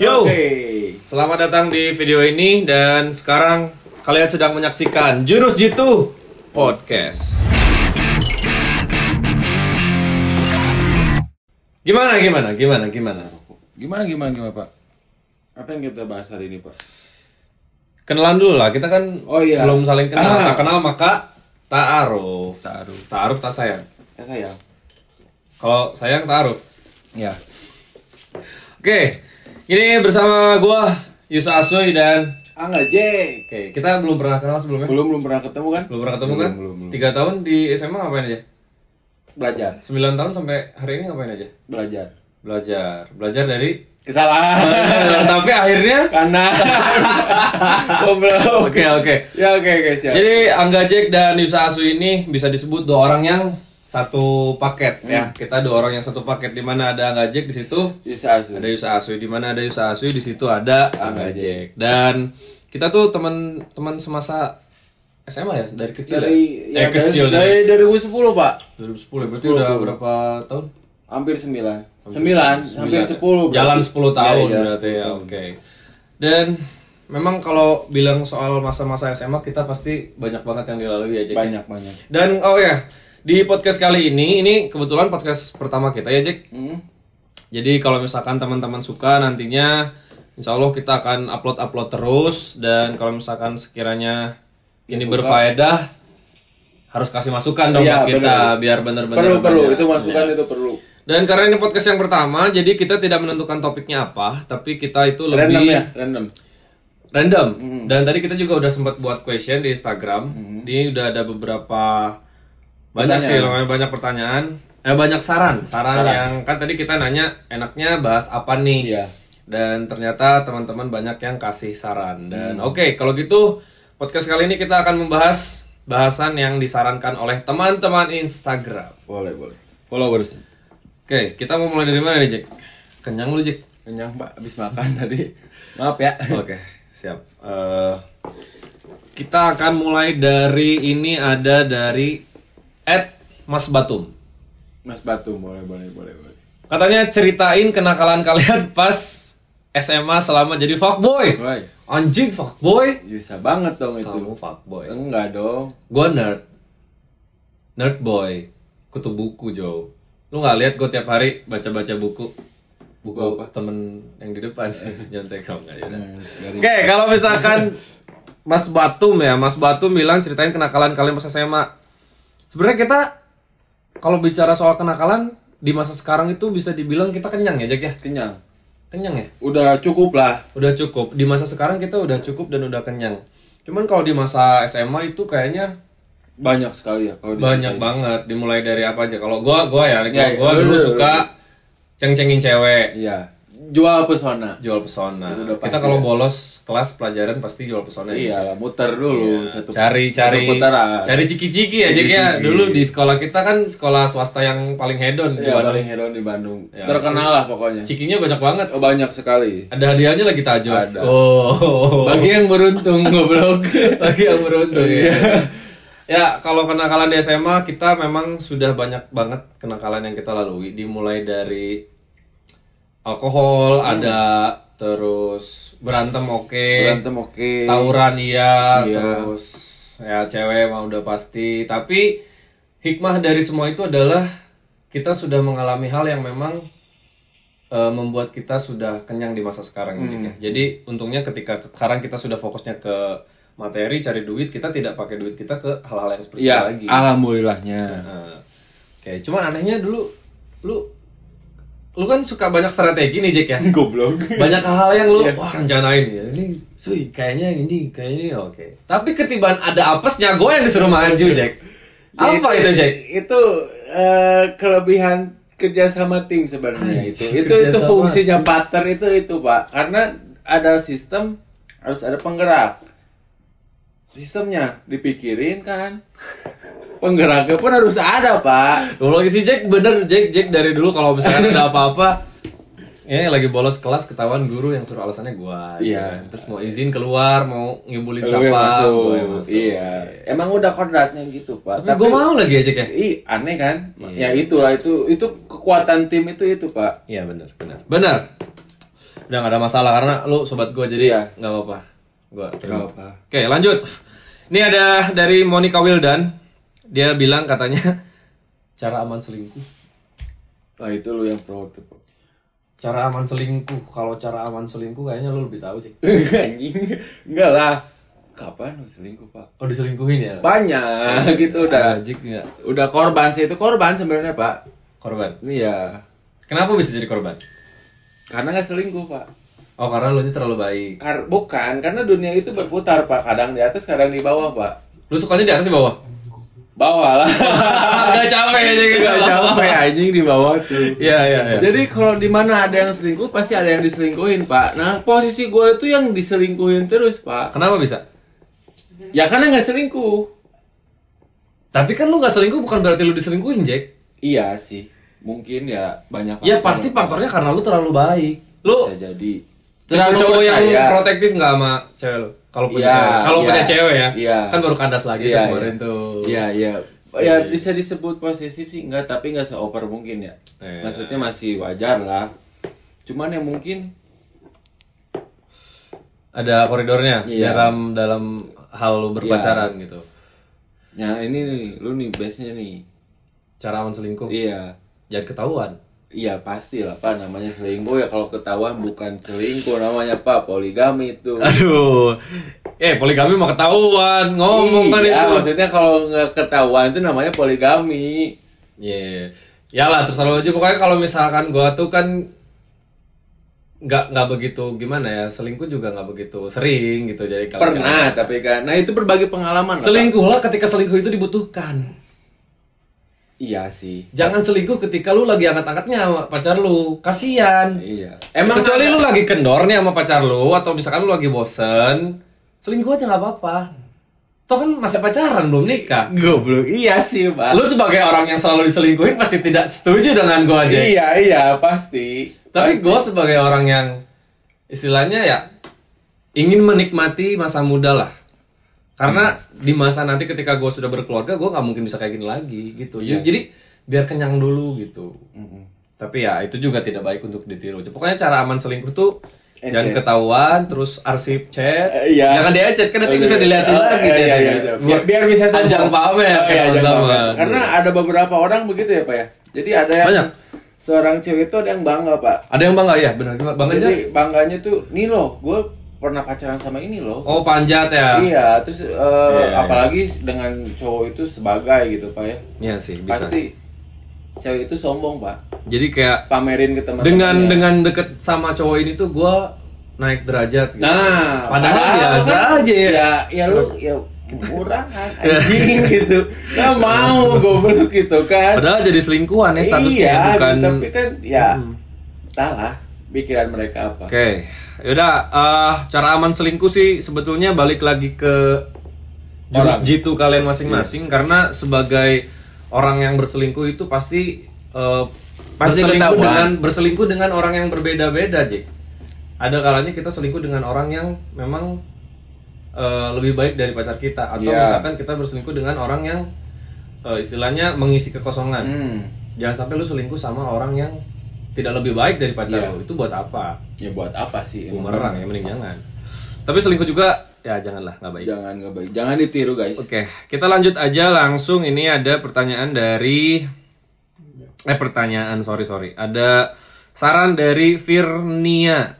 Yo, Oke. selamat datang di video ini dan sekarang kalian sedang menyaksikan Jurus Jitu Podcast. Gimana, gimana, gimana, gimana? Gimana gimana gimana Pak? Apa yang kita bahas hari ini Pak? Kenalan dulu lah, kita kan Oh, iya. belum saling kenal. Ah. Tak kenal maka ta'aruf. Ta'aruf. Ta'aruf tak sayang. Ya sayang. Kalau sayang ta'aruf. Ya. Oke, ini bersama gua Yusa Asoy dan Angga Jack. Oke, kita belum pernah kenal sebelumnya. Belum belum pernah ketemu kan? Belum pernah ketemu kan? belum, belum. Tiga tahun di SMA ngapain aja? Belajar. 9 tahun sampai hari ini ngapain aja? Belajar. Belajar. Belajar dari Kesalahan. tapi akhirnya Karena Goblok. Oke, oke. Ya oke oke siap. Jadi Angga Jack dan Yusa Asu ini bisa disebut dua orang yang satu paket ya. Kita dua orang yang satu paket di mana ada Angga Jack di situ ada Yusa Asu di mana ada Yusa Asu di situ ada Angga Jack. Dan kita tuh teman-teman semasa SMA ya dari kecil Dari ya? ya, eh kecil dari, dari 2010 Pak. 2010 berarti udah berapa tahun? Hampir 9. 9, hampir 10. Jalan 10 tahun Iya, iya, berarti 10 ya. Oke. Dan memang kalau bilang soal masa-masa SMA kita pasti banyak banget yang dilalui ya Jack. ya? Banyak banyak. Dan oh ya, di podcast kali ini ini kebetulan podcast pertama kita ya Jack. Hmm. Jadi kalau misalkan teman-teman suka nantinya Insya Allah kita akan upload-upload terus dan kalau misalkan sekiranya ini berfaedah harus kasih masukan dong buat kita biar bener-bener Perlu perlu itu masukan itu perlu. Dan karena ini podcast yang pertama, jadi kita tidak menentukan topiknya apa, tapi kita itu Random lebih ya, random. random. Dan tadi kita juga udah sempat buat question di Instagram. Ini udah ada beberapa banyak sih, lumayan banyak pertanyaan. Eh banyak saran, saran, yang kan tadi kita nanya enaknya bahas apa nih. Iya. Dan ternyata teman-teman banyak yang kasih saran. Dan oke, kalau gitu podcast kali ini kita akan membahas bahasan yang disarankan oleh teman-teman Instagram. Boleh boleh. Followers. Oke, kita mau mulai dari mana nih, Jack? Kenyang lu, Jack? Kenyang Pak, habis makan tadi. Maaf ya. Oke, siap. Eh, kita akan mulai dari ini ada dari Ed Mas Batum. Mas Batu, boleh boleh boleh boleh. Katanya ceritain kenakalan kalian pas SMA selama jadi fuckboy. Woi, Anjing fuckboy. bisa banget dong itu. Kamu fuckboy. Enggak dong. Gue nerd. Nerd boy. Kutu buku, Joe. Lu nggak lihat gue tiap hari baca-baca buku. Buku apa? temen yang di depan. Nyontek kalau nggak ya. Oke, kalau misalkan Mas Batum ya, Mas Batum bilang ceritain kenakalan kalian pas SMA. Sebenarnya kita kalau bicara soal kenakalan di masa sekarang itu bisa dibilang kita kenyang ya, Jack ya? kenyang. Kenyang ya? Udah cukup lah. Udah cukup. Di masa sekarang kita udah cukup dan udah kenyang. Cuman kalau di masa SMA itu kayaknya Banyak sekali ya kalau banyak banget. Dimulai dari apa aja? Kalau gua gua ya, kalau Ya, gua lu, dulu lu, suka ceng-cengin cewek, Iya. Jual pesona. jual pesona. Itu udah Kita kalau bolos kelas pelajaran pasti jual pesona. ya. Iya muter dulu satu cari cari satu putaran. cari ciki-ciki ya Jack ya dulu di sekolah kita kan sekolah swasta yang paling hedon di Iya, Bandung. paling hedon di Bandung. Ya, Terkenal lah pokoknya. cikinya banyak banget Oh, banyak sekali. ada hadiahnya lagi tajos Ada. oh Bagi yang beruntung goblok. lagi yang beruntung ya ya kalau kenakalan di SMA kita memang sudah banyak banget kenakalan yang kita lalui dimulai dari alkohol ada terus berantem oke Berantem oke. tawuran iya, Iya. terus ya cewek mah udah pasti tapi hikmah dari semua itu adalah kita sudah mengalami hal yang memang eh, membuat kita sudah kenyang di masa sekarang gitu ya. Jadi untungnya ketika sekarang kita sudah fokusnya ke materi cari duit kita tidak pakai duit kita ke hal-hal yang seperti itu Iya, lagi. alhamdulillahnya. Nah, Oke, cuman anehnya dulu lu lu kan suka banyak strategi nih Jack ya Goblok. banyak hal yang lu wah rencanain ya ini sui kayaknya ini kayaknya ini oke tapi ketiban ada apesnya gue yang disuruh maju Jack apa itu Jack Itu eh, kelebihan kerjasama tim sebenarnya itu. Itu itu kerjasama fungsinya partner itu itu pak. Karena ada sistem harus ada penggerak. Sistemnya dipikirin kan. Penggeraknya pun harus ada pak. kalau si Jack bener Jack Jack dari dulu kalau misalkan ada apa-apa ini lagi bolos kelas ketahuan guru yang suruh alasannya gua gitu Iya. kan. terus mau izin keluar mau ngibulin siapa yang masuk. gua yang masuk. Iya. Emang udah kodratnya gitu pak. tapi, gua mau lagi aja kayak Ih, aneh kan? Iya. Ya itulah itu itu kekuatan tim itu itu pak. Iya benar, benar. Benar. Udah gak ada masalah karena lu sobat gue jadi Iya. nggak apa-apa. Gua terima. apa-apa. Oke, lanjut. Ini ada dari Monica Wildan. Dia bilang katanya cara aman selingkuh. Nah itu lu yang pro tuh. Cara aman selingkuh. Kalau cara aman selingkuh kayaknya lu lebih tahu, Cik. Anjing. Enggak lah. Kapan lu selingkuh, Pak? Oh, diselingkuhin ya? Banyak gitu udah. Anjing ya. Udah korban sih itu korban sebenarnya, Pak. Korban. Iya. Kenapa bisa jadi korban? Karena nggak selingkuh, Pak. Oh, karena lu ini terlalu baik. Kar bukan, karena dunia itu berputar, Pak. Kadang di atas, kadang di bawah, Pak. Lu sukanya di atas di bawah? Bawah lah. Gak capek aja gitu. Gak capek anjing di bawah tuh. Iya, iya, iya. Jadi kalau di mana ada yang selingkuh pasti ada yang diselingkuhin, Pak. Nah, posisi gue itu yang diselingkuhin terus, Pak. Kenapa bisa? Ya karena nggak selingkuh. Tapi kan lu gak selingkuh bukan berarti lu diselingkuhin, Jack. Iya sih. Mungkin ya banyak Ya faktor. pasti faktornya karena lu terlalu baik. Lu bisa jadi. tipe cowok yang protektif nggak sama cewek lu? Kalau punya Iya, cewek. Kalau iya, punya cewek ya. iya. Kan baru kandas lagi tuh Iya, kemarin iya. tuh. Iya, iya. Ya bisa disebut posesif sih enggak, tapi nggak seover mungkin ya. Iya. Maksudnya masih wajar lah. Cuman yang mungkin Ada koridornya Iya. dalam dalam hal lu berpacaran gitu. ya ini nih, lu nih base-nya nih. Cara aman selingkuh. Iya. Jangan ketahuan. Iya pasti lah pak namanya selingkuh ya kalau ketahuan bukan selingkuh namanya pak poligami itu. Aduh. Eh, poligami mau ketahuan. Ngomong kan Iya, itu. maksudnya kalau nggak ketahuan itu namanya poligami. Iya. Ya lah terserah aja pokoknya kalau misalkan gua tuh kan nggak nggak begitu gimana ya selingkuh juga nggak begitu sering gitu jadi kalau Pernah tapi kan, nah itu berbagi pengalaman. lah, Pak. selingkuhlah ketika selingkuh itu dibutuhkan Iya sih. jangan selingkuh ketika lu lagi angkat-angkatnya sama pacar lu kasian Iya. emang kecuali lu lagi kendor nih sama pacar lu atau misalkan lu lagi bosen selingkuh aja nggak apa-apa toh kan masih pacaran belum nikah Goblok. Iya sih pak. lu sebagai orang yang selalu diselingkuhin pasti tidak setuju dengan gua aja Iya iya pasti. Tapi gue sebagai orang yang istilahnya ya ingin menikmati masa muda lah. Karena di masa nanti ketika gue sudah berkeluarga, gue nggak mungkin bisa kayak gini lagi gitu. Iya. Jadi biar kenyang dulu gitu. Mm-mm. Tapi ya itu juga tidak baik untuk ditiru. Pokoknya cara aman selingkuh tuh Encet. jangan ketahuan, terus arsip chat, Eh, iya. jangan di-chat kan nanti Oh, bisa iya. dilihatin Oh, lagi iya, chatnya. iya, iya. Buat Biar, biar bisa sombong. ajang pamer Oh, iya, ajang pamer. Karena ada beberapa orang begitu ya pak ya. Jadi ada yang Banyak. seorang cewek itu ada yang bangga pak. ada yang bangga ya, benar gimana? Bangga aja. Jadi bangganya tuh, nih loh, gue pernah pacaran sama ini loh. Oh panjat ya. Iya, terus eh, Iya, apalagi dengan cowok itu sebagai gitu pak ya. Iya sih bisa. Pasti cewek itu sombong pak. Jadi kayak Pamerin ke teman dengan dengan deket sama cowok ini tuh gue naik derajat gitu. Nah, padahal, biasa kan, aja ya. Ya, ya lu ya murahan anjing gitu. Gak mau goblok gitu kan. Padahal jadi selingkuhan ya statusnya iya, bukan. gitu, tapi kan ya entahlah pikiran mereka apa. Oke, yaudah. eh, cara aman selingkuh sih sebetulnya balik lagi ke jurus Orang. jitu kalian masing-masing karena sebagai orang yang berselingkuh itu pasti eh, Pasti berselingkuh ketahuan. dengan berselingkuh dengan orang yang berbeda-beda, Jik. Ada kalanya kita selingkuh dengan orang yang memang eh, lebih baik dari pacar kita atau Iya. misalkan kita berselingkuh dengan orang yang eh, istilahnya mengisi kekosongan. Hmm. Jangan sampai lu selingkuh sama orang yang tidak lebih baik dari pacar Iya. lu. Itu buat apa? Ya buat apa sih? bumerang ya mending jangan tapi selingkuh juga ya janganlah nggak baik Jangan nggak baik. Jangan ditiru guys. oke kita lanjut aja langsung ini ada pertanyaan dari eh pertanyaan sorry sorry ada saran dari Virnia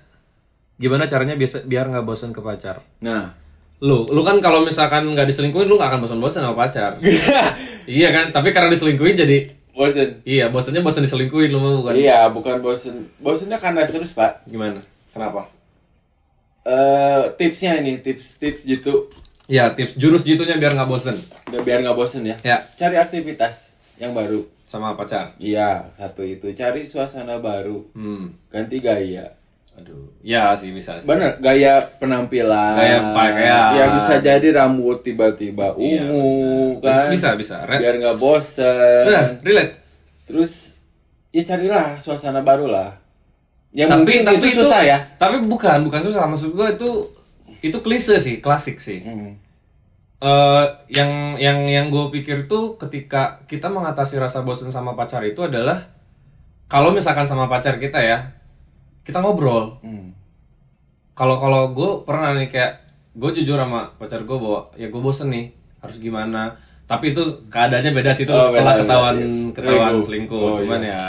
gimana caranya biasa biar nggak bosan ke pacar Nah, lu lu kan kalau misalkan nggak diselingkuhin lu nggak akan bosan-bosan sama pacar iya kan tapi karena diselingkuhin jadi bosen. iya bosannya bosan diselingkuhin lu bukan Iya, bukan bosen. Bosennya karena terus pak. gimana kenapa Eh tipsnya ini, tips-tips gitu. ya tips jurus jitunya biar nggak Biar- Biar nggak bosen ya. ya Cari aktivitas yang baru. sama pacar Iya, satu itu. Cari suasana baru. hmm Ganti gaya. Aduh, ya sih bisa sih. Bener, gaya penampilan. Gaya pakaian. Ya bisa jadi rambut tiba-tiba Iya, ungu Bisa, kan. bisa, bisa. Red. Biar nggak bosen. Nah, relate. Terus ya carilah suasana baru lah. Ya tapi mungkin tapi itu susah ya. Tapi bukan, bukan susah. Maksud gua itu itu klise sih, klasik sih. Hmm. Eh, yang yang yang gue pikir tuh ketika kita mengatasi rasa bosan sama pacar itu adalah kalau misalkan sama pacar kita ya kita ngobrol Hmm. kalau kalau gue pernah nih kayak gue jujur sama pacar gue bahwa ya gue bosen nih harus gimana tapi itu keadaannya beda sih itu Oh, setelah beda, ketahuan beda, iya. ketahuan Selingkuh. selingkuh, Oh, cuman ya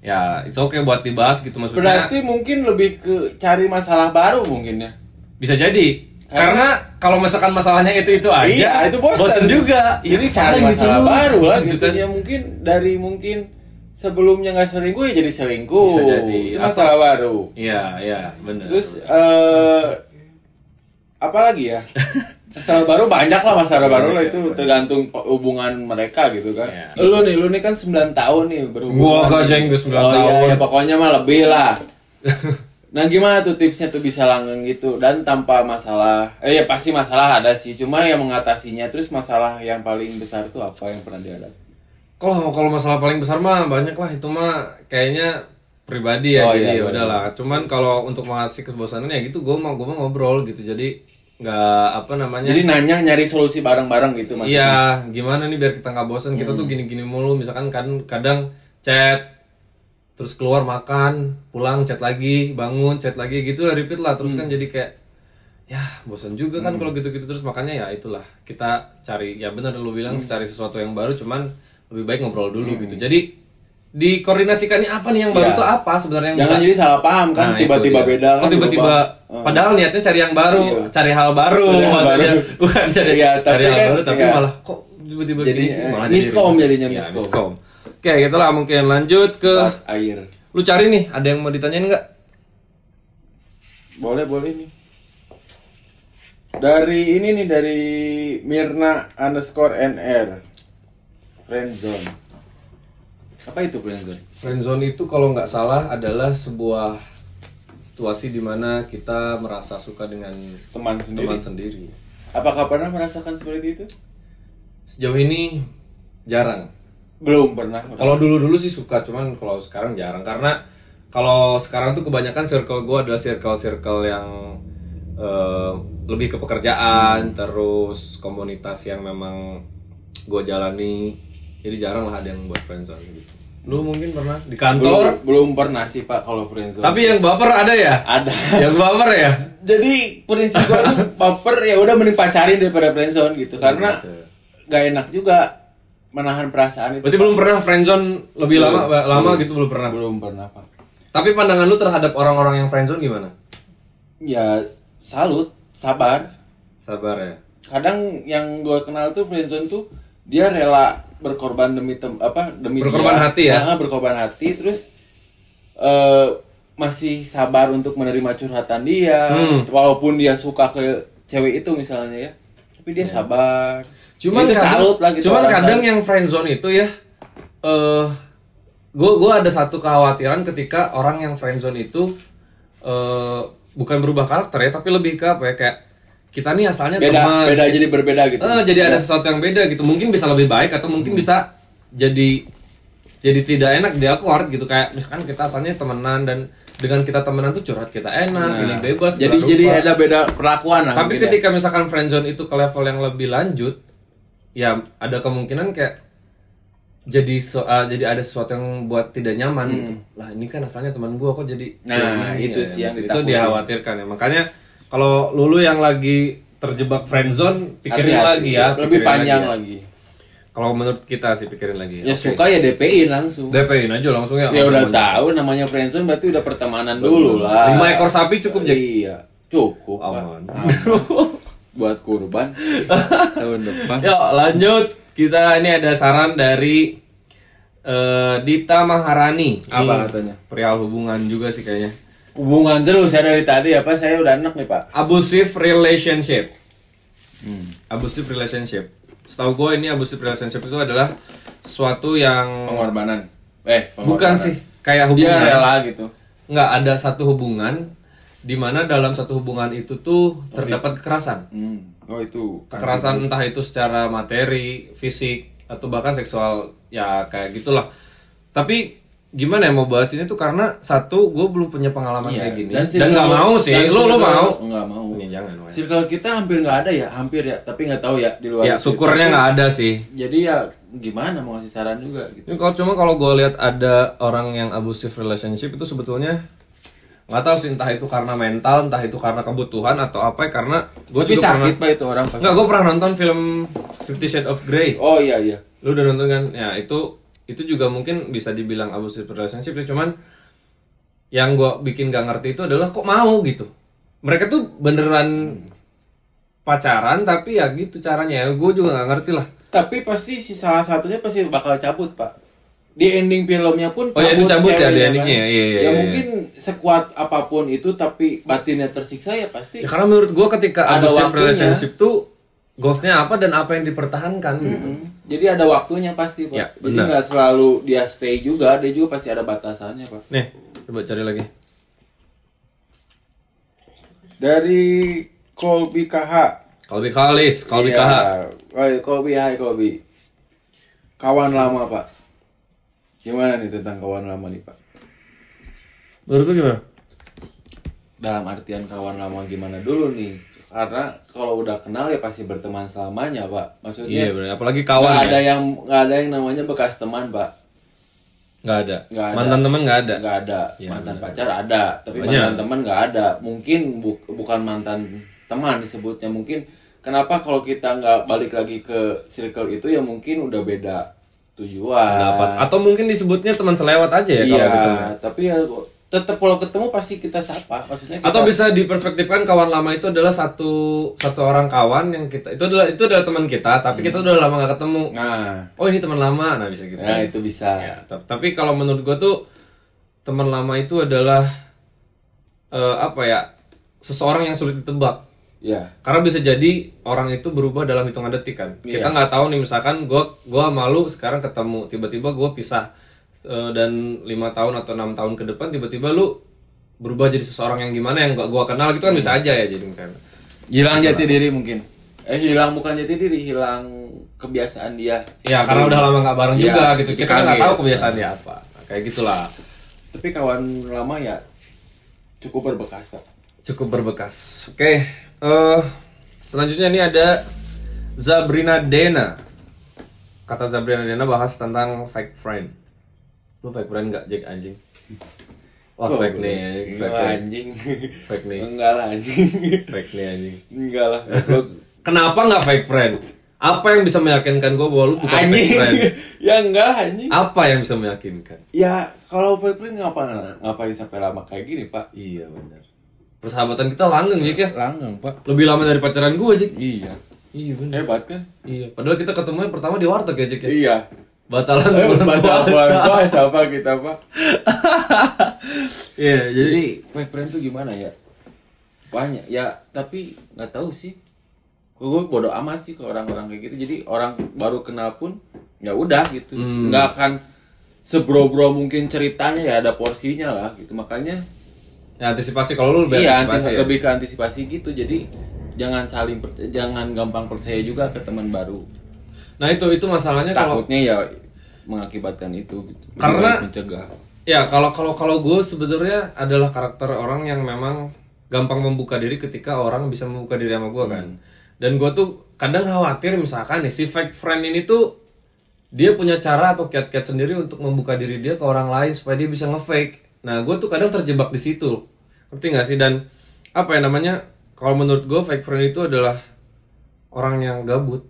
ya it's okay buat dibahas gitu maksudnya Berarti mungkin lebih ke cari masalah baru mungkin ya. bisa jadi karena kalau misalkan masalahnya itu itu aja Iya, itu bosan. juga Jadi Salah cari masalah terus, baru lah gitu gitu kan. ya mungkin dari mungkin sebelumnya nggak selingkuh ya jadi selingkuh. Bisa jadi. Itu Apa- masalah baru. iya iya benar Terus eh apa lagi ya? Masalah baru banyak lah masalah baru lah itu tergantung hubungan mereka gitu kan. Iya. Lu nih, lu nih kan 9 tahun nih Gua berhubungan. gak gua 9 oh, tahun. Iya, ya pokoknya mah lebih lah. nah gimana tuh tipsnya tuh bisa langgeng gitu dan tanpa masalah eh ya pasti masalah ada sih cuma yang mengatasinya terus masalah yang paling besar tuh apa yang pernah dihadapi Kalau kalau masalah paling besar mah banyak lah itu mah kayaknya pribadi ya Oh, jadi iya, ya benar. udahlah. Cuman kalau untuk mengatasi kebosanan ya gitu gue mau gue mau ngobrol gitu. Jadi nggak apa namanya jadi nanya nyari solusi bareng-bareng gitu maksudnya Iya, gimana nih biar kita nggak bosan? Kita Hmm. tuh gini-gini mulu, misalkan kan kadang chat, terus keluar makan, pulang chat lagi, bangun chat lagi gitu, repeat lah. Terus Hmm. kan jadi kayak ya bosan juga kan kalau gitu-gitu terus makanya ya itulah kita cari ya benar lu bilang Hmm. cari sesuatu yang baru cuman lebih baik ngobrol dulu gitu jadi dikoordinasikannya apa nih yang baru Iya. tuh apa sebenarnya yang jangan bisa jadi salah paham kan Nah, tiba-tiba dia. beda kan tiba-tiba padahal niatnya cari yang baru, Iya. cari hal baru Cari maksudnya. baru. Bukan cari Iya, cari hal kan, baru tapi iya. malah kok tiba-tiba Jadi, gini sih eh, malah miskom ribet. jadinya, Iya, miskom. Oke, itulah mungkin lanjut ke air lu cari nih, ada yang mau ditanyain nggak? boleh boleh nih dari ini nih dari Mirna underscore nr friendzone apa itu friendzone Friendzone itu kalau nggak salah adalah sebuah situasi di mana kita merasa suka dengan teman sendiri teman sendiri. apakah pernah merasakan seperti itu Sejauh ini jarang. belum pernah Kalau dulu-dulu sih suka, cuman kalau sekarang jarang karena kalau sekarang tuh kebanyakan circle gue adalah circle-circle yang eh, lebih ke pekerjaan, terus komunitas yang memang gue jalani. Jadi jarang lah ada yang buat friendzone gitu. Lu mungkin pernah di kantor, belum, belum pernah sih pak kalau friendzone tapi yang baper ada ya? ada yang baper ya? jadi prinsip gue tuh baper ya udah mending pacarin daripada friendzone gitu karena Gitu. gak enak juga menahan perasaan itu Berarti belum pernah friendzone lebih lama lama gitu belum pernah. belum pernah pak Tapi pandangan lu terhadap orang-orang yang friendzone gimana? ya salut sabar Sabar ya. kadang yang gue kenal tuh friendzone tuh dia rela berkorban demi tem apa demi Berkorban dia. hati ya? Nah, berkorban hati terus eh masih sabar untuk menerima curhatan dia Hmm. walaupun dia suka ke cewek itu misalnya ya tapi dia sabar Cuman kadang, salut lah gitu cuman kadang salut. yang friendzone itu ya eh gue gua ada satu kekhawatiran ketika orang yang friendzone itu eh bukan berubah karakter ya tapi lebih ke apa ya kayak kita nih asalnya beda teman. beda jadi berbeda gitu. Eh, jadi ada sesuatu yang beda gitu. Mungkin bisa lebih baik atau mungkin bisa jadi jadi tidak enak di awkward gitu. Kayak misalkan kita asalnya temenan dan dengan kita temenan tuh curhat kita enak ini bebas Nah, jadi jadi ada beda perlakuan lah Tapi ya. ketika misalkan friendzone itu ke level yang lebih lanjut, ya ada kemungkinan kayak jadi so, ah, jadi ada sesuatu yang buat tidak nyaman gitu. Lah ini kan asalnya teman gua kok jadi Hmm. Nah, gini itu sih yang itu dikhawatirkan ya. Makanya kalau lulu yang lagi terjebak friendzone pikirin Hati-hati. lagi ya, lebih pikirin panjang ya. lagi, Kalau menurut kita sih pikirin lagi. ya Oke. suka ya DP-in langsung DP-in aja langsung ya. ya udah aja. tahu namanya friendzone berarti udah pertemanan dulu lah Lima ekor sapi cukup Jack. iya cukup Pak. Aman. buat kurban tahun depan Yuk lanjut kita ini ada saran dari eh, Dita Maharani. Apa katanya? Perihal hubungan juga sih kayaknya. Hubungan terus ya dari tadi apa saya udah enak nih pak Abusive relationship. Hmm. Abusive relationship. Setahu gue ini abusive relationship itu adalah sesuatu yang pengorbanan eh bukan pengorbanan. sih kayak dia hubungan. rela gitu Nggak ada satu hubungan di mana dalam satu hubungan itu tuh terdapat kekerasan. hmm. oh itu kekerasan entah itu secara materi, fisik atau bahkan seksual ya kayak gitulah. Tapi gimana ya mau bahas ini tuh karena satu gue belum punya pengalaman Iya, kayak gini dan dan nggak mau sih. dan lu circle- mau? nggak mau Ini jangan. Wei. circle kita hampir nggak ada ya hampir ya tapi nggak tahu ya di luar Ya syukurnya nggak ada sih. jadi ya gimana mau ngasih saran juga gitu Ini kalau cuma kalau gue lihat ada orang yang abusive relationship itu sebetulnya nggak tahu sih entah itu karena mental entah itu karena kebutuhan atau apa ya, karena gue juga pernah sakit pak itu orang pasti. nggak gue pernah nonton film Fifty Shades of Grey Oh iya iya. lu udah nonton kan ya itu itu juga mungkin bisa dibilang abusive relationship ya cuman yang gue bikin gak ngerti itu adalah kok mau gitu mereka tuh beneran pacaran tapi ya gitu caranya ya gue juga nggak ngerti lah Tapi pasti si salah satunya pasti bakal cabut pak. Di ending filmnya pun Oh, iya, itu cabut ya, di endingnya ya? Iya, iya, ya iya. mungkin sekuat apa pun itu tapi batinnya tersiksa ya pasti. ya karena menurut gue ketika Ada abusive waktunya. relationship tuh goalsnya apa dan apa yang dipertahankan gitu Hmm. Jadi ada waktunya pasti pak. Ya, Jadi nggak selalu dia stay juga, dia juga pasti ada batasannya pak. nih coba cari lagi Dari Colby KH. Colby Kalis Colby Iya. KH Oi, Colby, hai Colby. Kawan lama pak. Gimana nih tentang kawan lama nih pak? menurut lu gimana Dalam artian kawan lama gimana dulu nih? Karena kalau udah kenal ya pasti berteman selamanya pak. Maksudnya iya bener apalagi nggak kawan ada ya yang nggak ada yang namanya bekas teman pak. nggak ada Nggak ada. mantan teman nggak ada Nggak ada. Iya, mantan pacar ada, tapi Banyak. mantan teman nggak ada. Mungkin bu- bukan mantan teman disebutnya. Mungkin kenapa kalau kita nggak balik lagi ke circle itu ya mungkin udah beda tujuan. pendapat atau mungkin disebutnya teman selewat aja ya iya, kalau ketemu tapi ya tetap kalau ketemu pasti kita sapa. Maksudnya kita, atau bisa diperspektifkan kawan lama itu adalah satu satu orang kawan yang kita itu adalah itu adalah teman kita tapi kita udah lama gak ketemu Nah, oh ini teman lama nah bisa gitu nah itu bisa. Ya, ta- tapi kalau menurut gua tuh teman lama itu adalah eh, apa ya seseorang yang sulit ditebak Ya. karena bisa jadi orang itu berubah dalam hitungan detik kan Iya. kita nggak tahu nih misalkan gua gua malu sekarang ketemu tiba-tiba gua pisah dan lima tahun atau enam tahun ke depan tiba-tiba lu berubah jadi seseorang yang gimana yang gak gua kenal gitu kan bisa aja ya jadi misalnya. Hilang jati diri mungkin. Eh hilang bukan jati diri, hilang kebiasaan dia. ya karena udah lama nggak bareng Iya, juga gitu. kita nggak tahu kebiasaan dia apa. Nah, kayak gitulah. Tapi kawan lama ya cukup berbekas kak. cukup berbekas. Oke eh selanjutnya ini ada Zabrina Dena. Kata Zabrina Dena bahas tentang fake friend lu fake friend nggak Jack anjing Wah Kok fake nih, fake nih, anjing. fake nih, Enggak lah anjing. fake nih anjing. Enggak lah. Kenapa nggak fake friend? Apa yang bisa meyakinkan gue bahwa lu bukan anjing. fake friend? ya enggak anjing. Apa yang bisa meyakinkan? Ya kalau fake friend ngapain ngapain sampai lama kayak gini pak? Iya benar. Persahabatan kita langgeng Jack ya. Langgeng pak. Lebih lama dari pacaran gue Jack. Iya. Iya benar. Hebat kan? Iya. Padahal kita ketemunya pertama di warteg ya Jack ya. Iya. Batalan Eh, bulan Batal bulan puasa. puasa apa kita pak? Iya jadi Jadi fake friend tuh gimana ya? Banyak ya, tapi nggak tahu sih. Gue bodoh amat sih ke orang-orang kayak gitu. Jadi orang baru kenal pun ya udah gitu. Nggak akan sebro-bro mungkin ceritanya ya ada porsinya lah gitu. Makanya ya antisipasi kalau lu lebih iya antisipasi antis- ya. lebih ke antisipasi gitu. Jadi jangan saling percaya, jangan gampang percaya juga ke teman baru. Nah itu itu masalahnya kalau Takutnya ya mengakibatkan itu gitu. Karena- mencegah. ya kalau kalau kalau gue sebenarnya adalah karakter orang yang memang gampang membuka diri ketika orang bisa membuka diri sama gue kan. Dan gue tuh kadang khawatir misalkan nih si fake friend ini tuh dia punya cara atau kiat-kiat sendiri untuk membuka diri dia ke orang lain supaya dia bisa nge-fake. Nah, gue tuh kadang terjebak di situ. Ngerti gak sih? Dan apa ya namanya? Kalau menurut gue fake friend itu adalah orang yang gabut.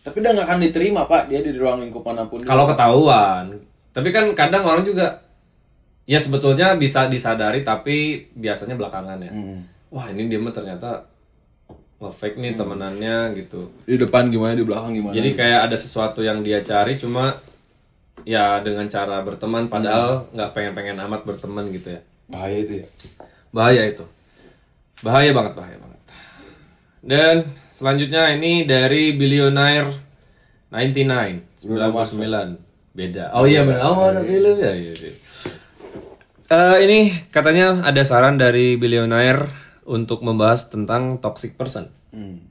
Tapi udah nggak akan diterima pak dia di ruang lingkup mana pun. Kalau ketahuan. Tapi kan kadang orang juga ya sebetulnya bisa disadari tapi biasanya belakangan ya. Hmm. Wah, ini dia mah ternyata nge-fake nih temenannya gitu. Di depan gimana di belakang gimana? Jadi kayak ada sesuatu yang dia cari cuma ya dengan cara berteman padahal nggak pengen-pengen amat berteman gitu ya. bahaya itu ya. Bahaya itu. Bahaya banget, bahaya banget. Dan selanjutnya ini dari Billionaire 99 99 beda. Oh iya benar. Oh ada film ya. Iya, iya. Eh, ini katanya ada saran dari Billionaire untuk membahas tentang toxic person. Hmm.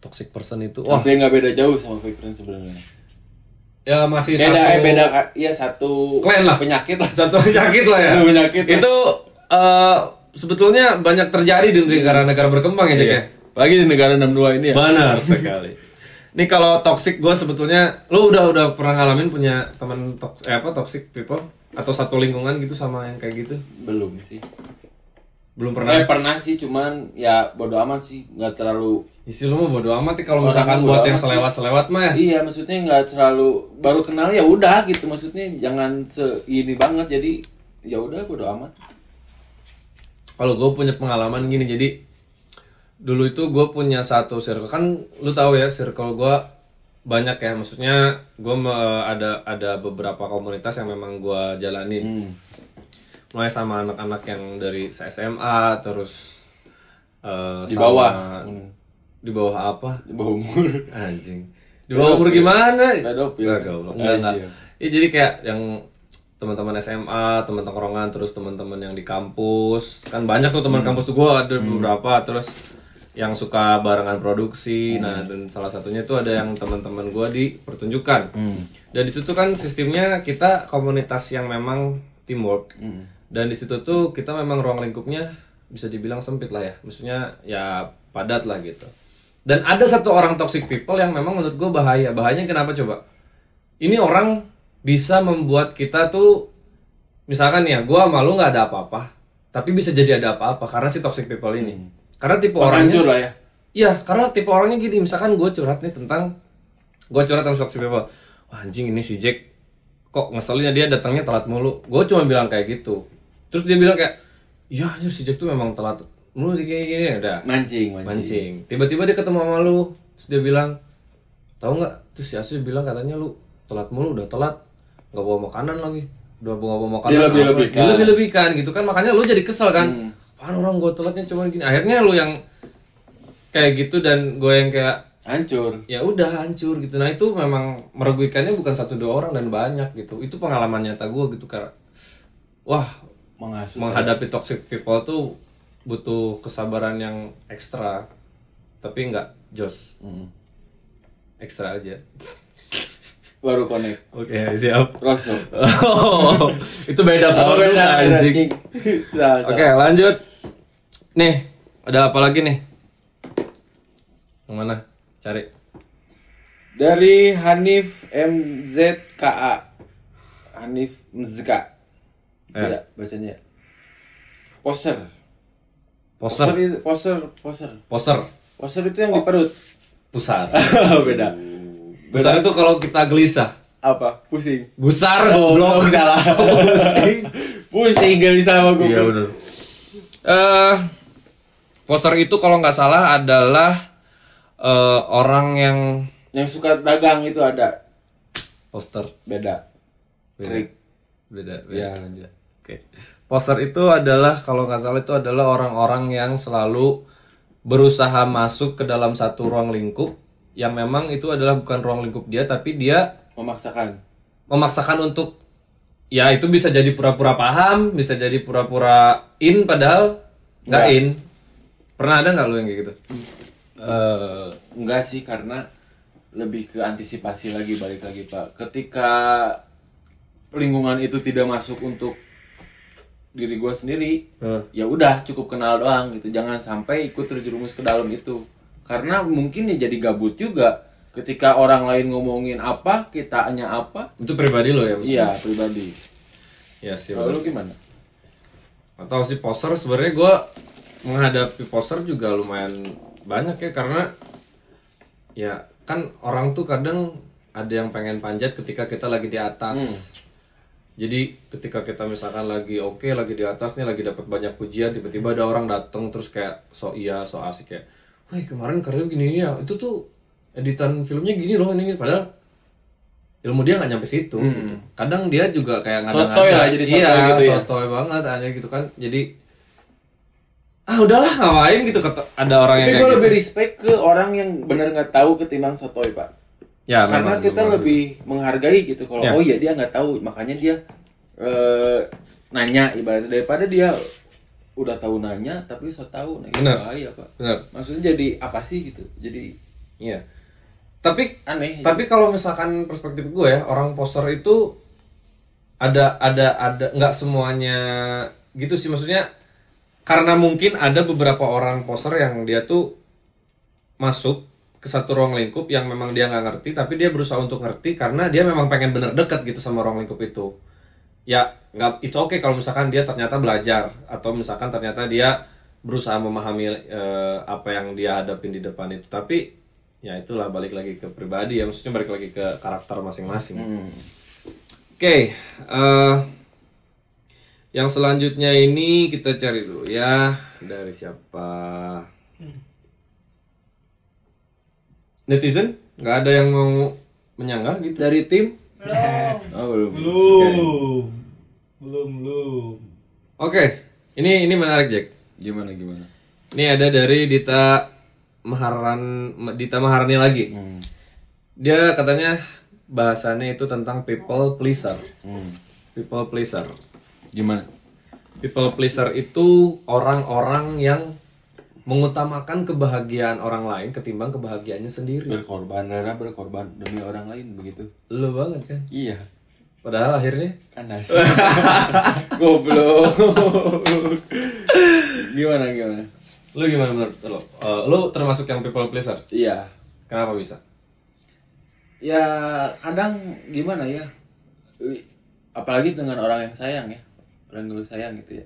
Toxic person itu wah Hampir nggak beda jauh sama fake friend sebenarnya. ya masih Beda, satu eh, beda, iya satu Klan lah. penyakit lah. satu penyakit lah ya. Penyakit. Itu eh, sebetulnya banyak terjadi di negara-negara berkembang ya, Jack ya. Lagi di negara 62 ini ya. Benar sekali. Ini kalau toxic gue sebetulnya lu udah udah pernah ngalamin punya teman tok- eh, apa toxic people atau satu lingkungan gitu sama yang kayak gitu? Belum sih. belum pernah Eh pernah sih cuman ya bodo amat sih nggak terlalu isi lu mah bodo amat nih kalau misalkan buat yang amat selewat selewat mah ya Iya, maksudnya nggak terlalu baru kenal ya udah gitu. Maksudnya jangan se ini banget jadi ya udah bodo amat. kalau gue punya pengalaman gini jadi dulu itu gue punya satu circle kan lu tahu ya circle gue banyak ya maksudnya gue ada ada beberapa komunitas yang memang gue jalanin mulai sama anak-anak yang dari SMA terus eh, Di sama- bawah. di bawah apa Di bawah umur. anjing di bawah umur gimana Pedofil. Enggak, goblok. enggak, enggak. Ya, jadi kayak yang teman-teman SMA, teman tongkrongan, terus teman-teman yang di kampus. Kan banyak tuh teman kampus tuh gua ada beberapa terus yang suka barengan produksi. Nah, dan salah satunya tuh ada yang teman-teman gua di pertunjukan. Dan di situ kan sistemnya kita komunitas yang memang teamwork. Dan di situ tuh kita memang ruang lingkupnya bisa dibilang sempit lah ya. Maksudnya ya padat lah gitu. Dan ada satu orang toxic people yang memang menurut gue bahaya. Bahayanya kenapa coba? Ini orang bisa membuat kita tuh misalkan ya gue malu nggak ada apa-apa, tapi bisa jadi ada apa-apa karena si toxic people ini. Karena tipe orangnya lah ya. Iya, karena tipe orangnya gini, misalkan gue curhat nih tentang gue curhat sama people. Wah, anjing ini si Jack kok ngeselinnya dia datangnya telat mulu. Gue cuma bilang kayak gitu. Terus dia bilang kayak, "Iya, anjir si Jack tuh memang telat mulu sih kayak gini." Udah, Mancing, mancing. mancing. Tiba-tiba dia ketemu sama lu, terus dia bilang, "Tahu nggak?" Terus si Asu bilang katanya lu telat mulu, udah telat, nggak bawa makanan lagi. Udah bawa bawa makanan. Dia apa. lebih-lebihkan. Dia lebih-lebihkan gitu kan. Makanya lu jadi kesel kan. Apaan orang gue telatnya cuma gini. Akhirnya lu yang kayak gitu dan gue yang kayak Hancur. ya udah hancur gitu. Nah itu memang merugikannya bukan satu dua orang dan banyak gitu. Itu pengalaman nyata gue gitu karena wah Mengasuh. menghadapi toxic people tuh butuh kesabaran yang ekstra tapi nggak jos Hmm. ekstra aja Baru connect. oke siap Rosok. oh, itu beda produk anjing Nah, oke lanjut nih ada apa lagi nih yang mana cari Dari Hanif MZKA. Hanif MZK. Eh. Iya, bacanya. Poser. poser itu poser, poser. poser Poser itu yang di perut. pusar Beda. pusar itu kalau kita gelisah Apa? Pusing. gusar goblok salah. pusing Pusing bisa sama gue. Iya benar. Eh poster itu kalau nggak salah adalah eh, orang yang Yang suka dagang itu ada. poster Beda. beda Krik. beda. beda. Ya, lanjut. Oke. Poster itu adalah kalau nggak salah itu adalah orang-orang yang selalu berusaha masuk ke dalam satu ruang lingkup yang memang itu adalah bukan ruang lingkup dia tapi dia Memaksakan. memaksakan untuk ya itu bisa jadi pura-pura paham, bisa jadi pura-pura in padahal nggak in. Pernah ada nggak lu yang kayak gitu? eh enggak sih karena lebih ke antisipasi lagi balik lagi pak ketika lingkungan itu tidak masuk untuk diri gue sendiri Heeh. ya udah cukup kenal doang gitu jangan sampai ikut terjerumus ke dalam itu karena mungkin ya jadi gabut juga ketika orang lain ngomongin apa kita hanya apa Itu pribadi lo ya maksudnya? iya pribadi Iya sih. kalau lu gimana Atau si poster sebenarnya gue menghadapi poster juga lumayan banyak ya karena ya kan orang tuh kadang ada yang pengen panjat ketika kita lagi di atas. Jadi ketika kita misalkan lagi oke lagi di atas nih lagi dapat banyak pujian tiba-tiba ada orang datang terus kayak so iya so asik kayak, wah kemarin karya gini ya itu tuh editan filmnya gini loh ini, ini." padahal ilmu dia nggak nyampe situ. gitu. Kadang dia juga kayak Sotoy ngada-ngada. lah, jadi sotoy iya, gitu ya. sotoy banget aja gitu kan. Jadi ah udahlah ngapain gitu kata ada orang yang tapi kayak gue gitu. lebih respect ke orang yang benar nggak tahu ketimbang sotoy pak Ya, karena memang, kita memang. lebih menghargai gitu kalau Ya. oh iya dia nggak tahu makanya dia eh, nanya ibaratnya daripada dia udah tahu nanya tapi so tahu nah itu bahaya pak Benar. maksudnya jadi apa sih gitu jadi Iya. Tapi aneh tapi kalau misalkan perspektif gue ya orang poster itu ada ada ada nggak semuanya gitu sih maksudnya karena mungkin ada beberapa orang poster yang dia tuh masuk ke satu ruang lingkup yang memang dia nggak ngerti tapi dia berusaha untuk ngerti karena dia memang pengen bener deket gitu sama ruang lingkup itu. Ya nggak it's okay kalau misalkan dia ternyata belajar atau misalkan ternyata dia berusaha memahami eh, apa yang dia hadapin di depan itu. Tapi ya itulah balik lagi ke pribadi ya maksudnya balik lagi ke karakter masing-masing. Oke eh, yang selanjutnya ini kita cari dulu ya dari siapa netizen nggak ada yang mau menyanggah gitu Dari tim? Belum. Oh, belum. Belum. Belum, belum. oke ini ini menarik Jack Gimana gimana? Ini ada dari Dita Maharan Dita Maharani lagi. Hmm. Dia katanya bahasannya itu tentang people pleaser. Hmm. People pleaser. Gimana? People pleaser itu orang-orang yang mengutamakan kebahagiaan orang lain ketimbang kebahagiaannya sendiri. Berkorban, rela berkorban demi orang lain begitu. Lo banget kan? Iya. Padahal akhirnya Kanas. Goblok. gimana gimana? lu gimana menurut lo? Eh, lu termasuk yang people pleaser? Iya. Kenapa bisa? Ya kadang gimana ya? Apalagi dengan orang yang sayang ya. Orang yang lu sayang gitu ya.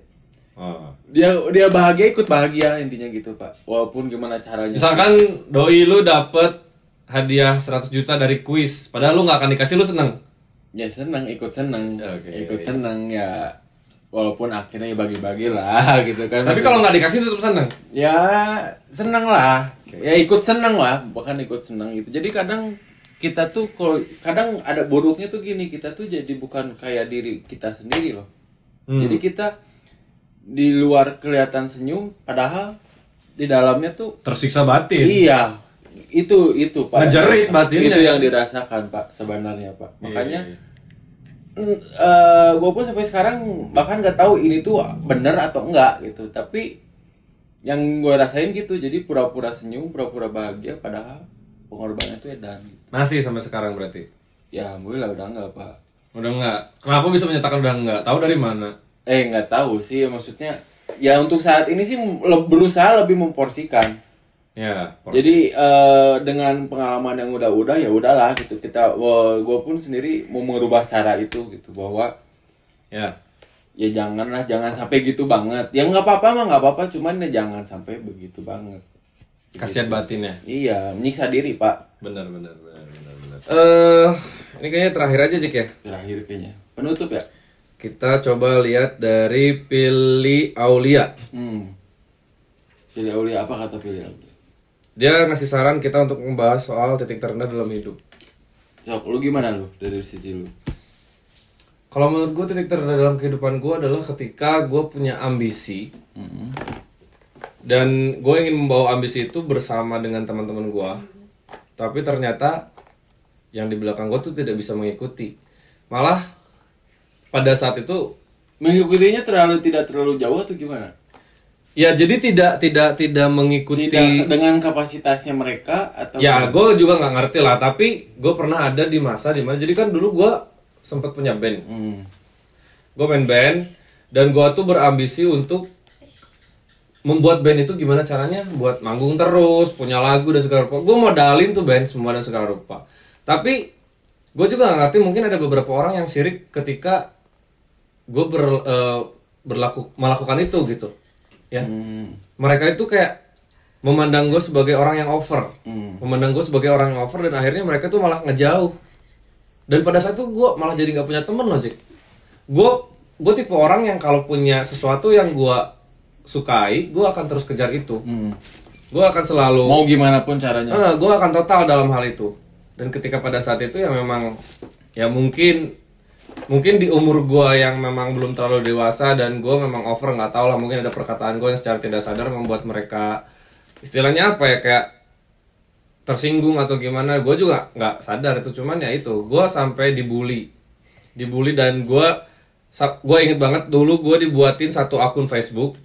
Oh. Dia dia bahagia ikut bahagia intinya gitu, Pak. Walaupun gimana caranya. Misalkan doi lu dapet hadiah 100 juta dari kuis, padahal lu nggak akan dikasih lu seneng. ya seneng ikut seneng Oke, ikut iya. seneng ya walaupun akhirnya ya bagi-bagi lah gitu kan Tapi kalau nggak dikasih tetap seneng. ya seneng lah ya ikut seneng lah bahkan ikut seneng gitu jadi kadang kita tuh kalau kadang ada buruknya tuh gini kita tuh jadi bukan kayak diri kita sendiri loh Hmm. jadi kita di luar kelihatan senyum padahal di dalamnya tuh Tersiksa batin. iya itu itu pak Ngejerit batinnya. itu yang dirasakan pak sebenarnya pak makanya Iya, iya. gue pun sampai sekarang bahkan nggak tahu ini tuh bener atau enggak gitu tapi yang gue rasain gitu jadi pura-pura senyum pura-pura bahagia padahal pengorbanan itu edan Masih sampai sekarang berarti. ya alhamdulillah udah enggak pak Udah nggak. Kenapa bisa menyatakan udah nggak? Tahu dari mana? eh nggak tahu sih maksudnya ya untuk saat ini sih le- berusaha lebih memporsikan Ya. pors- jadi eh, dengan pengalaman yang udah-udah ya udahlah gitu kita gue pun sendiri mau merubah cara itu gitu bahwa ya. ya janganlah jangan sampai gitu banget ya nggak apa-apa mah nggak apa-apa cuman ya jangan sampai begitu banget Kasihan batinnya. iya menyiksa diri pak Benar benar benar benar benar. Eh, ini kayaknya terakhir aja Jik ya. terakhir kayaknya penutup ya Kita coba lihat dari Pili Aulia. hmm pilih Aulia apa kata pilih Aulia Dia ngasih saran kita untuk membahas soal titik terendah dalam hidup. Sok, lu gimana lu dari sisi lu Kalau menurut gue titik terendah dalam kehidupan gue adalah ketika gue punya ambisi Hmm. dan gue ingin membawa ambisi itu bersama dengan teman-teman gue. Tapi ternyata yang di belakang gue tuh tidak bisa mengikuti. Malah pada saat itu mengikutinya terlalu tidak terlalu jauh atau gimana ya jadi tidak tidak tidak mengikuti. tidak dengan kapasitasnya mereka atau Ya gue juga nggak ngerti lah. Tapi gue pernah ada di masa di mana jadi kan dulu gue sempat punya band. hmm. gue main band dan gue tuh berambisi untuk membuat band itu gimana caranya buat manggung terus punya lagu dan segala rupa gue modalin tuh band semua dan segala rupa tapi gue juga gak ngerti mungkin ada beberapa orang yang sirik ketika gue ber, eh, berlaku melakukan itu gitu. Ya. Hmm. mereka itu kayak memandang gue sebagai orang yang over. Hmm. memandang gue sebagai orang yang over dan akhirnya mereka tuh malah ngejauh. Dan pada saat itu gue malah jadi nggak punya temen loh Jack gue gue tipe orang yang kalau punya sesuatu yang gue sukai gue akan terus kejar itu. Hmm. gue akan selalu mau gimana pun caranya. Eh, gue akan total dalam hal itu dan ketika pada saat itu ya memang ya mungkin mungkin di umur gue yang memang belum terlalu dewasa dan gue memang over nggak tahu lah mungkin ada perkataan gue yang secara tidak sadar membuat mereka istilahnya apa ya kayak tersinggung atau gimana gue juga nggak sadar itu. Cuman ya itu gue sampai dibully. Dibully dan gue gue inget banget dulu gue dibuatin satu akun Facebook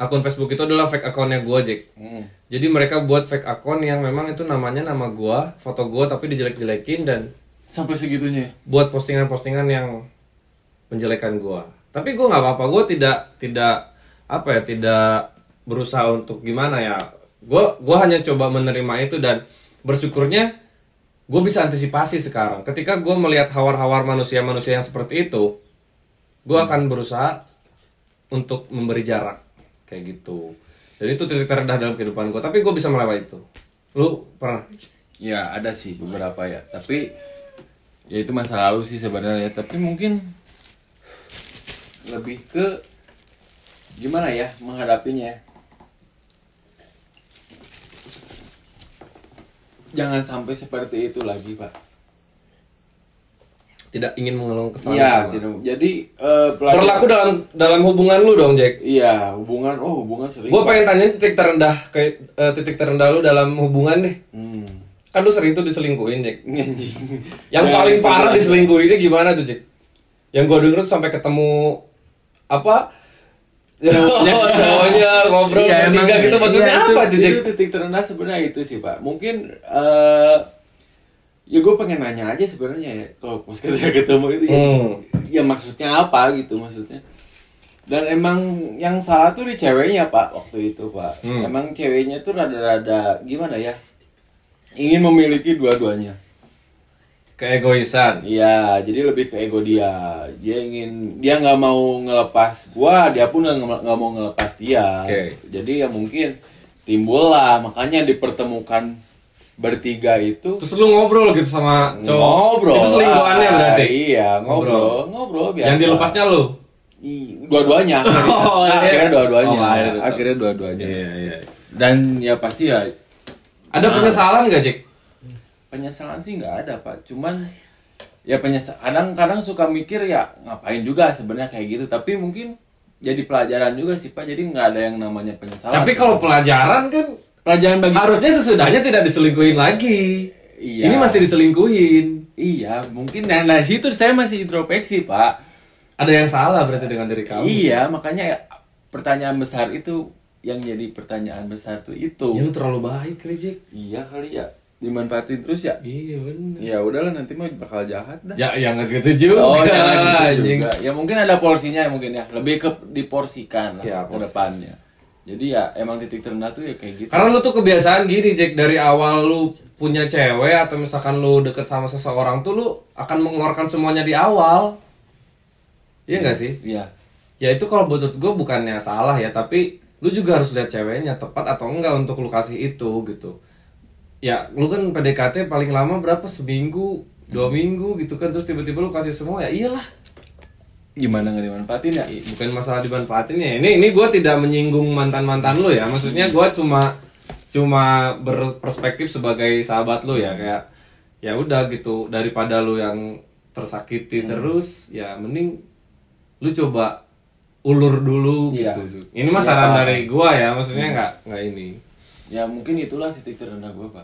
akun Facebook itu adalah fake akunnya gue Jack Hmm. jadi mereka buat fake akun yang memang itu namanya nama gua, foto gua tapi dijelek-jelekin dan sampai segitunya ya? buat postingan-postingan yang menjelekan gua. Tapi gua nggak apa-apa, gua tidak tidak apa ya, tidak berusaha untuk gimana ya. Gua gua hanya coba menerima itu dan bersyukurnya gue bisa antisipasi sekarang. Ketika gue melihat hawar-hawar manusia-manusia yang seperti itu, gue akan berusaha untuk memberi jarak kayak gitu jadi itu titik terendah dalam kehidupan gue tapi gue bisa melewati itu lu pernah Ya ada sih beberapa ya, tapi ya itu masa lalu sih sebenarnya. Tapi mungkin lebih ke gimana ya menghadapinya. ya. Jangan sampai seperti itu lagi pak. Tidak ingin mengeluh kesalahan sama. tidak. Jadi pelajar- berlaku dalam dalam hubungan lu dong Jack Iya hubungan, oh hubungan sering. gue Pak. pengen tanya titik terendah kayak eh, titik terendah lu dalam hubungan deh Hmm. kan lu sering tuh diselingkuhin Jack yang Nah, paling parah gua- diselingkuhinnya gimana tuh Jack yang gue denger tuh sampai ketemu apa Cowoknya. Cowoknya ngobrol emang- bertiga gitu maksudnya iya, apa itu, tuh Jack itu titik terendah sebenarnya itu sih pak mungkin eh ya gue pengen nanya aja sebenarnya ya kalau pas ketika ketemu itu ya, Hmm. ya maksudnya apa gitu maksudnya dan emang yang salah tuh di ceweknya pak waktu itu pak Hmm. emang ceweknya tuh rada-rada gimana ya ingin memiliki dua-duanya keegoisan Iya, jadi lebih ke ego dia. Dia ingin dia nggak mau ngelepas gua, dia pun nggak mau ngelepas dia. Oke. Jadi ya mungkin timbul lah, makanya dipertemukan bertiga itu terus lu ngobrol gitu sama cowok ngobrol. itu selingkuhannya lah. berarti Iya, ngobrol, Ngobrol. ngobrol biasa. yang dilepasnya lu dua-duanya. akhirnya. Oh, iya. akhirnya dua-duanya. Oh, akhirnya dua-duanya. iya iya Dan ya pasti ya ada penyesalan gak Jack penyesalan sih nggak ada pak cuman ya penyesal kadang-kadang suka mikir ya ngapain juga sebenarnya kayak gitu tapi mungkin jadi pelajaran juga sih pak jadi nggak ada yang namanya penyesalan tapi kalau pelajaran kan pelajaran bagi harusnya sesudahnya tidak diselingkuhin lagi. Iya. ini masih diselingkuhin. Iya mungkin. Nah, nah situ saya masih introspeksi pak. Ada yang salah berarti dengan diri kamu? Iya makanya ya, pertanyaan besar itu yang jadi pertanyaan besar tuh itu. Ya lu terlalu baik Jack iya kali ya. Dimanfaatin terus ya? Iya bener. Ya udahlah nanti mah bakal jahat dah. Ya yang gitu juga. Oh, jangan gitu juga. Ya mungkin ada porsinya mungkin ya. Lebih ke diporsikan lah Ya, ke porsi. depannya. Jadi ya emang titik terendah tuh ya kayak gitu. Karena lu tuh kebiasaan gini Jack dari awal lu punya cewek atau misalkan lu deket sama seseorang tuh lu akan mengeluarkan semuanya di awal. Iya nggak sih? Iya. Ya itu kalau menurut gue bukannya salah ya, tapi lu juga harus lihat ceweknya tepat atau enggak untuk lu kasih itu gitu. Ya lu kan PDKT paling lama berapa seminggu, dua minggu gitu kan terus tiba-tiba lu kasih semua ya iyalah. Gimana nggak dimanfaatin ya? Bukan masalah dimanfaatin ya. Ini ini gue tidak menyinggung mantan mantan lu ya. Maksudnya gue cuma cuma berperspektif sebagai sahabat lu ya kayak ya udah gitu daripada lu yang tersakiti terus ya mending lu coba ulur dulu Iya. gitu. Ini mah saran dari gua ya, maksudnya nggak nggak ini. Ya mungkin itulah titik terendah gue pak.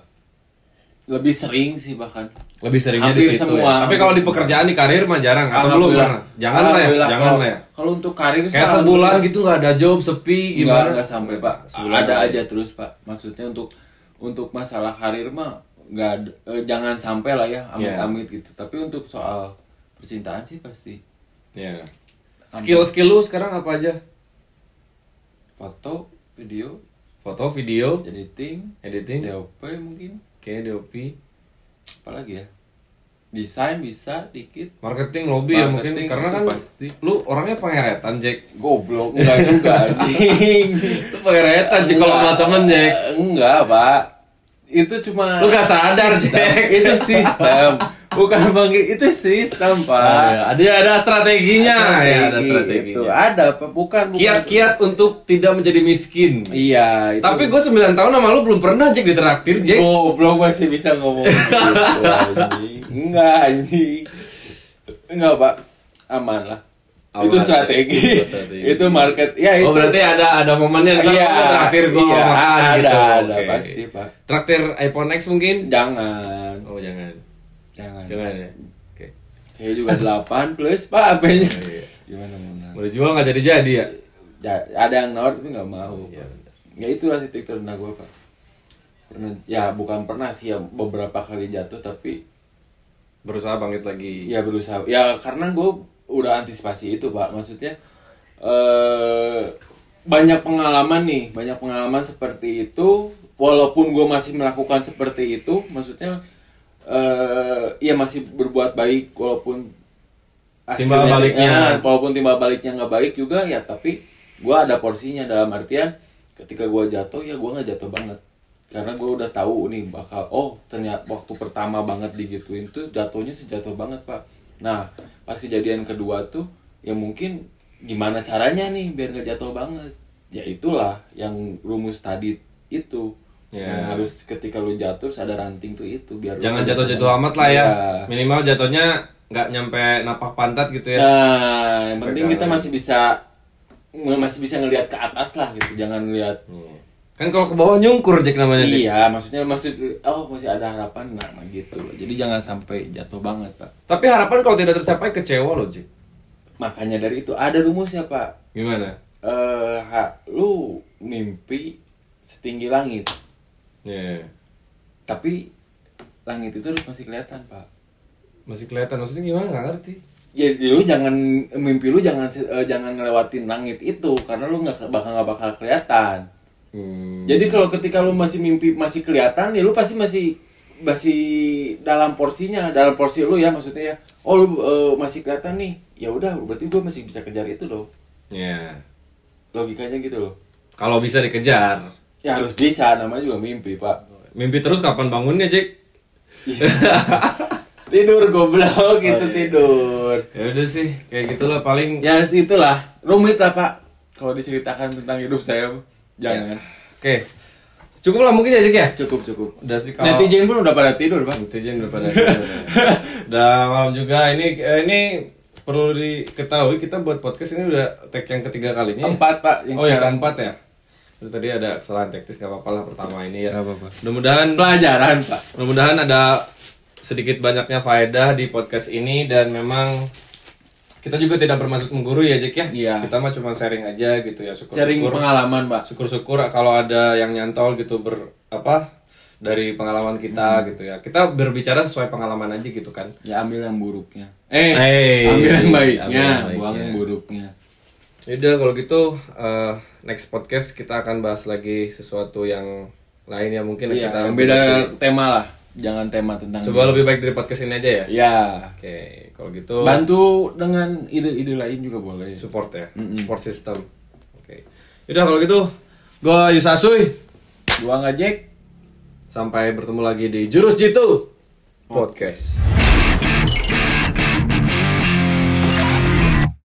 Lebih sering sih bahkan. Lebih seringnya di Hampir situ semua. ya. Tapi kalau di pekerjaan di karir mah jarang atau belum pernah. Jangan lah ya, jangan lah ya. Kalau untuk karir Kayak sebulan gitu nggak ada job, sepi gimana? enggak sampai pak. Sebulan ada aja terus pak. Maksudnya untuk untuk masalah karir mah nggak ada- eh, jangan sampai lah ya amit-amit gitu. Tapi untuk soal percintaan sih pasti Ya. Skill-skill lu sekarang apa aja? foto, video, Foto, video, editing, editing, DOP mungkin, oke, DOP, apalagi ya? Desain bisa dikit. marketing, lobby ya mungkin Marketing karena itu kan pasti. lu orangnya pangeretan Jack. Goblok enggak juga anjing. Lu pangeretan Jack kalau sama temen Jack. Enggak, Pak. Itu cuma Lu gak sadar, sistem. Itu sistem. Bukan bang, itu sistem, Pak. Ada ada strateginya ya, ada Strategi, strateginya. Itu ada. Bukan. Kiat-kiat untuk tidak menjadi miskin. Iya, itu. Tapi gue 9 tahun sama lu belum pernah Jack ditraktir Jack. Goblok masih bisa ngomong gitu anjing. Enggak anjing. Enggak, Pak. Aman lah. Itu strategi. Itu strategi. itu market. Ya itu. Oh berarti ada ada momennya ntar Iya, traktir gue iya, makan ada, gitu. ada Oke. pasti, Pak. Traktir iPhone X mungkin? Jangan. Oh jangan. Jangan. Jangan ya. Oke. Saya juga 8 plus, Pak, HP-nya. Oh, iya. Gimana mau? Mau dijual nggak jadi jadi ya? Ya, ada yang nawar tapi nggak mau. Iya, Pak. benar. Ya itulah titik terendah gue, Pak. Pernah, ya bukan pernah sih ya beberapa kali jatuh tapi Berusaha bangkit lagi. ya berusaha ya karena gue udah antisipasi itu pak. Maksudnya eh banyak pengalaman nih banyak pengalaman seperti itu. Walaupun gue masih melakukan seperti itu maksudnya eh ya masih berbuat baik walaupun Timbal baliknya. ya, walaupun timbal baliknya nggak baik juga ya tapi gua ada porsinya. Dalam artian ketika gua jatuh ya gua nggak jatuh banget. Karena gua udah tahu nih bakal oh ternyata waktu pertama banget digituin tuh jatuhnya sejatuh banget pak nah pas kejadian kedua tuh ya mungkin gimana caranya nih biar nggak jatuh banget ya itulah yang rumus tadi itu Ya. yang harus ketika lu jatuh ada ranting tuh itu biar Jangan jatuh-jatuh amat lah ya. Iya. Minimal jatuhnya nggak nyampe napak pantat gitu ya. Nah, yang penting kita masih bisa masih bisa ngelihat ke atas lah gitu. Jangan lihat Kan kalau ke bawah nyungkur Jack namanya. Iya, maksudnya maksud oh masih ada harapan nah gitu. Jadi jangan sampai jatuh banget, Pak. Tapi harapan kalau tidak tercapai kecewa loh Jack. Makanya dari itu ada rumusnya, Pak. Gimana? Eh, ha- lu mimpi setinggi langit, Ya. tapi langit itu harus masih kelihatan, Pak. Masih kelihatan maksudnya gimana nggak ngerti. Jadi lu jangan mimpi lu jangan eh, jangan ngelewatin langit itu karena lu nggak bakal nggak bakal kelihatan. Hmm. Jadi kalau ketika lu masih mimpi masih kelihatan ya lu pasti masih masih dalam porsinya, dalam porsi lu ya maksudnya ya. Oh lu eh, masih kelihatan nih. Ya udah berarti gua masih bisa kejar itu loh. Ya. Logikanya gitu loh. Kalau bisa dikejar. Ya harus bisa namanya juga mimpi, Pak. Mimpi terus kapan bangunnya Jack? Tidur goblok gitu iya. tidur. Ya udah sih, kayak gitulah paling. Ya itulah rumit lah, Pak. Kalau diceritakan tentang hidup saya jangan. Oke. Cukup lah mungkin ya Jack ya. Cukup cukup. Udah sih kalau Netizen pun udah pada tidur, Pak. netizen udah pada tidur ya. Udah malam juga ini eh, ini perlu diketahui kita buat podcast ini udah tag yang ketiga kalinya. ya? Empat, Pak. Yang oh ya keempat ya. Itu tadi ada kesalahan teknis gak apa-apa lah pertama ini ya. Nggak apa-apa. Mudah-mudahan Pelajaran, Pak. mudah-mudahan ada sedikit banyaknya faedah di podcast ini dan memang kita juga tidak bermaksud menggurui ya Jack ya. Iya. Kita mah cuma sharing aja gitu ya syukur Sharing pengalaman, Pak. syukur-syukur kalau ada yang nyantol gitu ber apa dari pengalaman kita Hmm. gitu ya. Kita berbicara sesuai pengalaman aja gitu kan. Ya ambil yang buruknya. Eh, Hey, ambil yang baiknya, ambil yang baiknya. buang yang buruknya. Yaudah kalau gitu eh, next podcast kita akan bahas lagi sesuatu yang lain ya mungkin Iya, kita yang beda tema lah. Jangan tema tentang coba lebih baik dari podcast ini aja ya. Ya. Oke, kalau gitu Bantu dengan ide-ide lain juga boleh. support ya, support system. Oke. Yaudah kalau gitu gue Yusasuy Gua ngajek sampai bertemu lagi di Jurus Jitu Podcast.